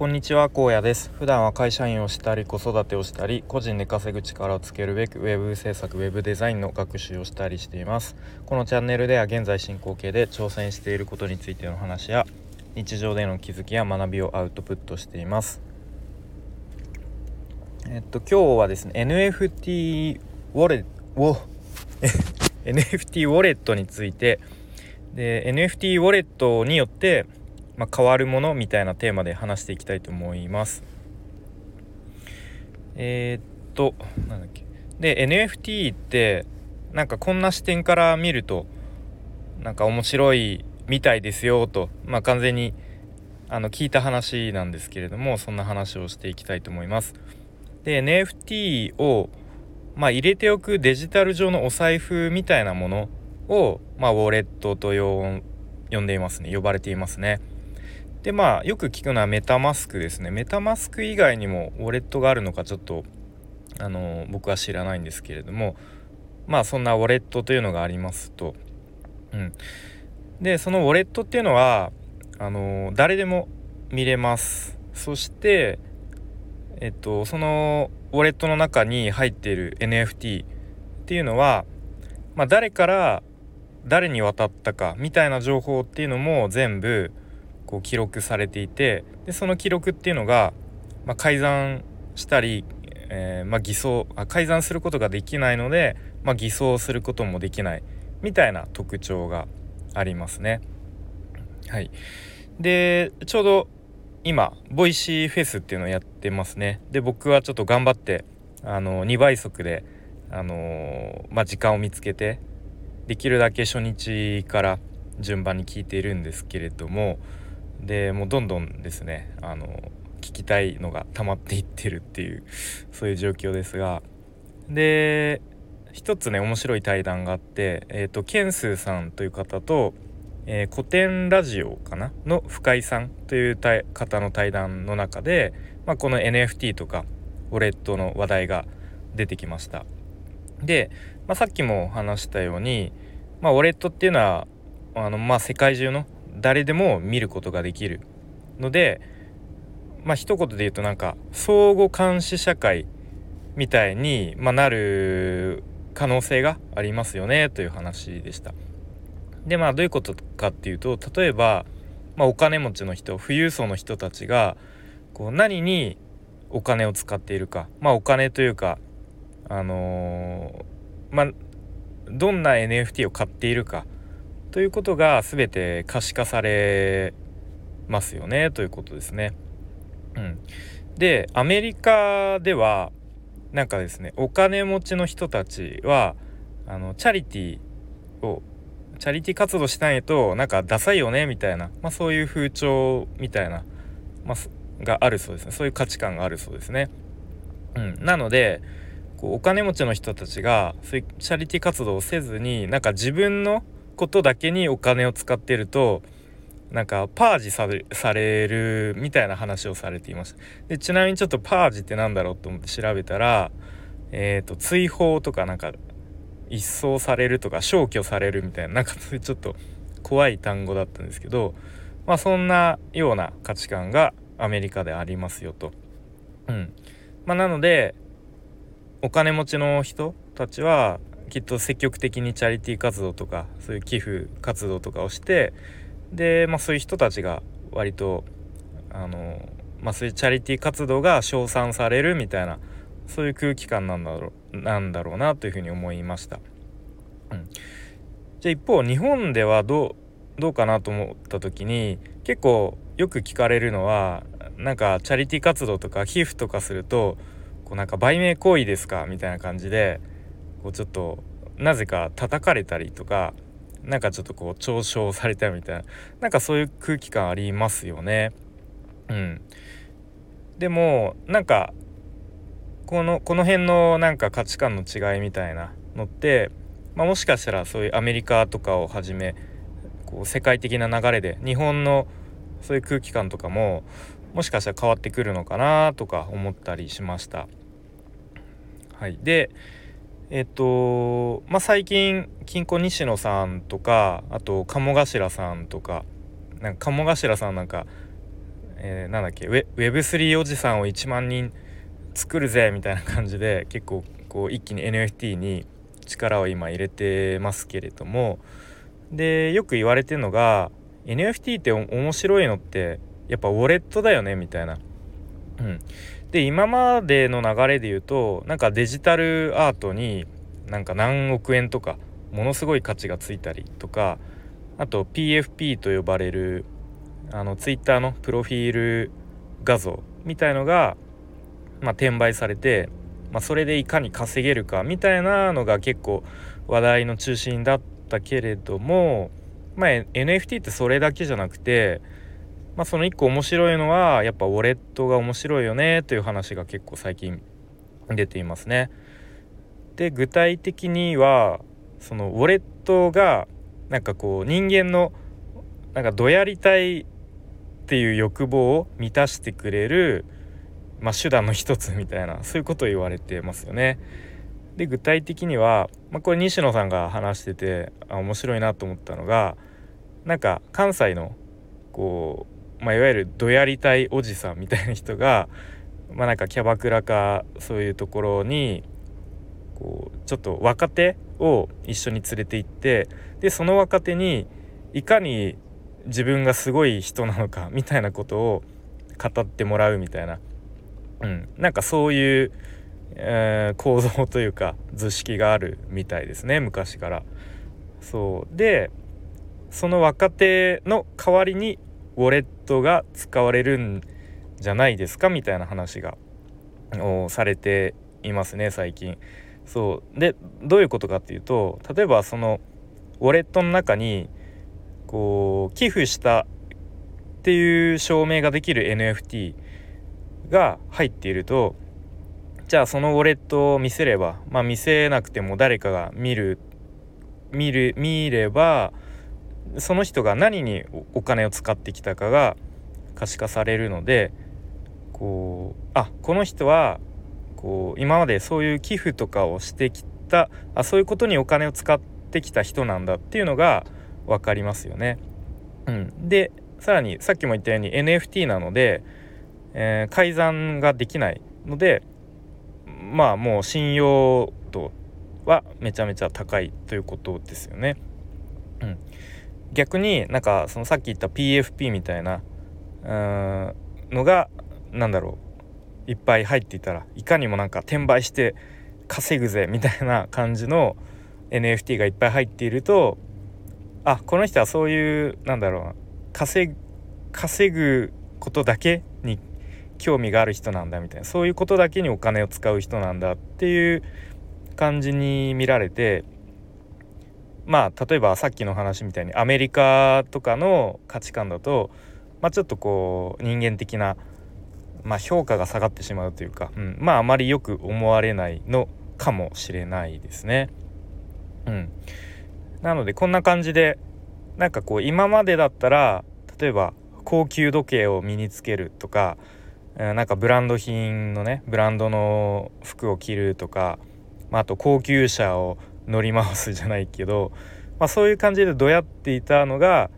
こんにちは荒野です。普段は会社員をしたり子育てをしたり個人で稼ぐ力をつけるべくウェブ制作ウェブデザインの学習をしたりしています。このチャンネルでは現在進行形で挑戦していることについての話や日常での気づきや学びをアウトプットしています。えっと今日はですね NFT ウォレット NFT ウォレットについてで NFT ウォレットによってまあ、変わるものみたいなテーマで話していきたいと思います。えー、っとなんだっけで NFT ってなんかこんな視点から見るとなんか面白いみたいですよとまあ完全にあの聞いた話なんですけれどもそんな話をしていきたいと思います。で NFT をまあ、入れておくデジタル上のお財布みたいなものを、まあ、ウォレットと呼んでいますね呼ばれていますね。でまあよく聞くのはメタマスクですね。メタマスク以外にもウォレットがあるのかちょっとあの僕は知らないんですけれどもまあそんなウォレットというのがありますと。うん、でそのウォレットっていうのはあの誰でも見れます。そしてえっとそのウォレットの中に入っている NFT っていうのは、まあ、誰から誰に渡ったかみたいな情報っていうのも全部こう記録されていてでその記録っていうのが、まあ、改ざんしたり、えー、まあ、偽装あ改ざんすることができないので、まあ、偽装することもできないみたいな特徴がありますね。はい、でちょうど今 Voicy フェスっていうのをやってますね。で僕はちょっと頑張ってあの2倍速で、あのー、まあ、時間を見つけてできるだけ初日から順番に聞いているんですけれどもでもうどんどんですねあの聞きたいのが溜まっていってるっていうそういう状況ですが。で一つね面白い対談があってえっ、ー、とケンスーさんという方と、えー、古典ラジオかな？の深井さんという方の対談の中で、まあ、この NFT とかウォレットの話題が出てきました。で、まあ、さっきも話したように、まあ、ウォレットっていうのはあの、まあ、世界中の誰でも見ることができるのでまあ一言で言うとなんか相互監視社会みたいに、まあ、なる可能性がありますよねという話でした。でまあどういうことかっていうと例えば、まあ、お金持ちの人富裕層の人たちがこう何にお金を使っているかまあお金というかあのー、まあどんな NFT を買っているかということが全て可視化されますよねということですね。うん、でアメリカではなんかですねお金持ちの人たちはあのチャリティーをチャリティー活動しないとなんかダサいよねみたいな、まあ、そういう風潮みたいな、まあ、があるそうですねそういう価値観があるそうですね。うん、なのでこうお金持ちの人たちがそういうチャリティー活動をせずになんか自分のことだけにお金を使ってるとなんかパージされるみたいな話をされていましたでちなみにちょっとパージって何だろうと思って調べたらえっ、ー、と追放とかなんか一掃されるとか消去されるみたいななんかちょっと怖い単語だったんですけどまあそんなような価値観がアメリカでありますよと。うんまあ、なのでお金持ちの人たちはきっと積極的にチャリティー活動とかそういう寄付活動とかをしてで、まあ、そういう人たちが割とあの、まあ、そういうチャリティー活動が称賛されるみたいなそういう空気感なんだろうなんだろうなというふうに思いました。うん、じゃあ一方日本ではどうどうかなと思った時に結構よく聞かれるのはなんかチャリティー活動とか寄付とかするとこうなんか売名行為ですか？みたいな感じでこうちょっとなぜか叩かれたりとかなんかちょっとこう嘲笑されたみたいななんかそういう空気感ありますよね。うん、でもなんかこのこの辺のなんか価値観の違いみたいなのって、まあ、もしかしたらそういうアメリカとかをはじめこう世界的な流れで日本のそういう空気感とかももしかしたら変わってくるのかなとか思ったりしました。はい、でえっとまあ最近金庫西野さんとかあと鴨頭さんとかなんか鴨頭さんなんかえー、なんだっけ Web3 おじさんを1万人作るぜみたいな感じで結構こう一気に NFT に力を今入れてますけれどもでよく言われてるのが NFT って面白いのってやっぱウォレットだよねみたいな。うん、で今までの流れで言うとなんかデジタルアートになんか何億円とかものすごい価値がついたりとかあと PFP と呼ばれるあの Twitter のプロフィール画像みたいのが、まあ、転売されて、まあ、それでいかに稼げるかみたいなのが結構話題の中心だったけれども、まあ、NFT ってそれだけじゃなくて、まあ、その一個面白いのはやっぱウォレットが面白いよねという話が結構最近出ていますね。で具体的にはそのウォレットがなんかこう人間のなんかどやりたいっていう欲望を満たしてくれる、まあ、手段の一つみたいなそういうことを言われてますよね。で具体的には、まあ、これ西野さんが話しててあ面白いなと思ったのがなんか関西のこう、まあ、いわゆるどやりたいおじさんみたいな人が、まあ、なんかキャバクラかそういうところにこうちょっと若手を一緒に連れて行ってでその若手にいかに自分がすごい人なのかみたいなことを語ってもらうみたいな、うん、なんかそういう、えー、構造というか図式があるみたいですね昔から。そう。でその若手の代わりにウォレットが使われるんじゃないですかみたいな話がをされていますね最近。そうでどういうことかっていうと例えばそのウォレットの中にこう寄付したっていう証明ができる NFT が入っているとじゃあそのウォレットを見せればまあ見せなくても誰かが見る見る見ればその人が何にお金を使ってきたかが可視化されるのでこうあこの人はこう今までそういう寄付とかをしてきたあそういうことにお金を使ってきた人なんだっていうのが分かりますよね。うん、でさらにさっきも言ったように NFT なので、えー、改ざんができないのでまあもう信用度はめちゃめちゃ高いということですよね。うん、逆になんかそのさっき言った PFP みたいなうんのが何だろういっぱい入っていたらいかにもなんか転売して稼ぐぜみたいな感じの NFT がいっぱい入っているとあこの人はそういうなんだろうな稼稼ぐことだけに興味がある人なんだみたいなそういうことだけにお金を使う人なんだっていう感じに見られてまあ例えばさっきの話みたいにアメリカとかの価値観だと、まあ、ちょっとこう人間的な、まあ、評価が下がってしまうというか、うん、まああまりよく思われないのかもしれないですね。うん、なのでこんな感じでなんかこう今までだったら例えば高級時計を身につけるとかなんかブランド品のねブランドの服を着るとか、まあ、あと高級車を乗り回すじゃないけど、まあ、そういう感じでどやっていたのが、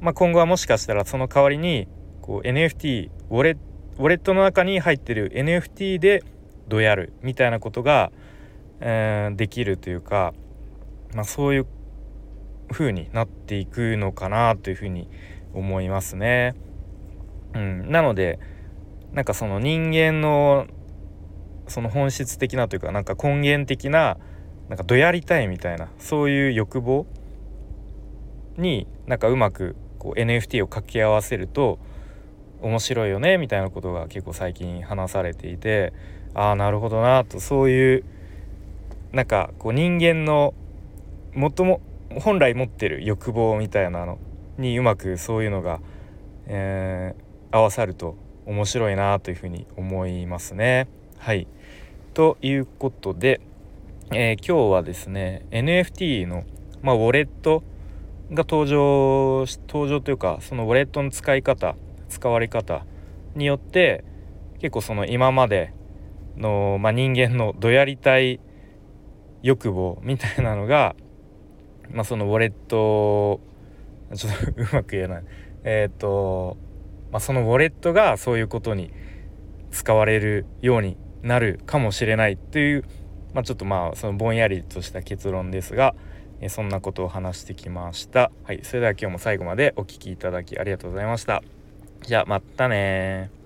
まあ、今後はもしかしたらその代わりにこう NFT ウォレウォレットの中に入ってる NFT でどやるみたいなことが、えー、できるというか、まあ、そういう風になっていくのかなというふうに思いますね。うん、なのでなんかその人間のその本質的なというかなんか根源的ななんかどやりたいみたいなそういう欲望になんかうまくこう NFT を掛け合わせると面白いよねみたいなことが結構最近話されていてああなるほどなとそういうなんかこう人間のもとも本来持ってる欲望みたいなのにうまくそういうのが、えー、合わさると面白いなというふうに思いますね。はいということで、えー、今日はですね NFT の、まあ、ウォレットが登場登場というかそのウォレットの使い方使われ方によって結構その今までの、まあ、人間のどやりたい欲望みたいなのがまあ、そのウォレットちょっとうまく言えない。えっ、ー、とまあ、そのウォレットがそういうことに使われるようになるかもしれないという、まあ、ちょっとまあそのぼんやりとした結論ですが、えそんなことを話してきました。はい、それでは今日も最後までお聴きいただきありがとうございました。じゃあまたね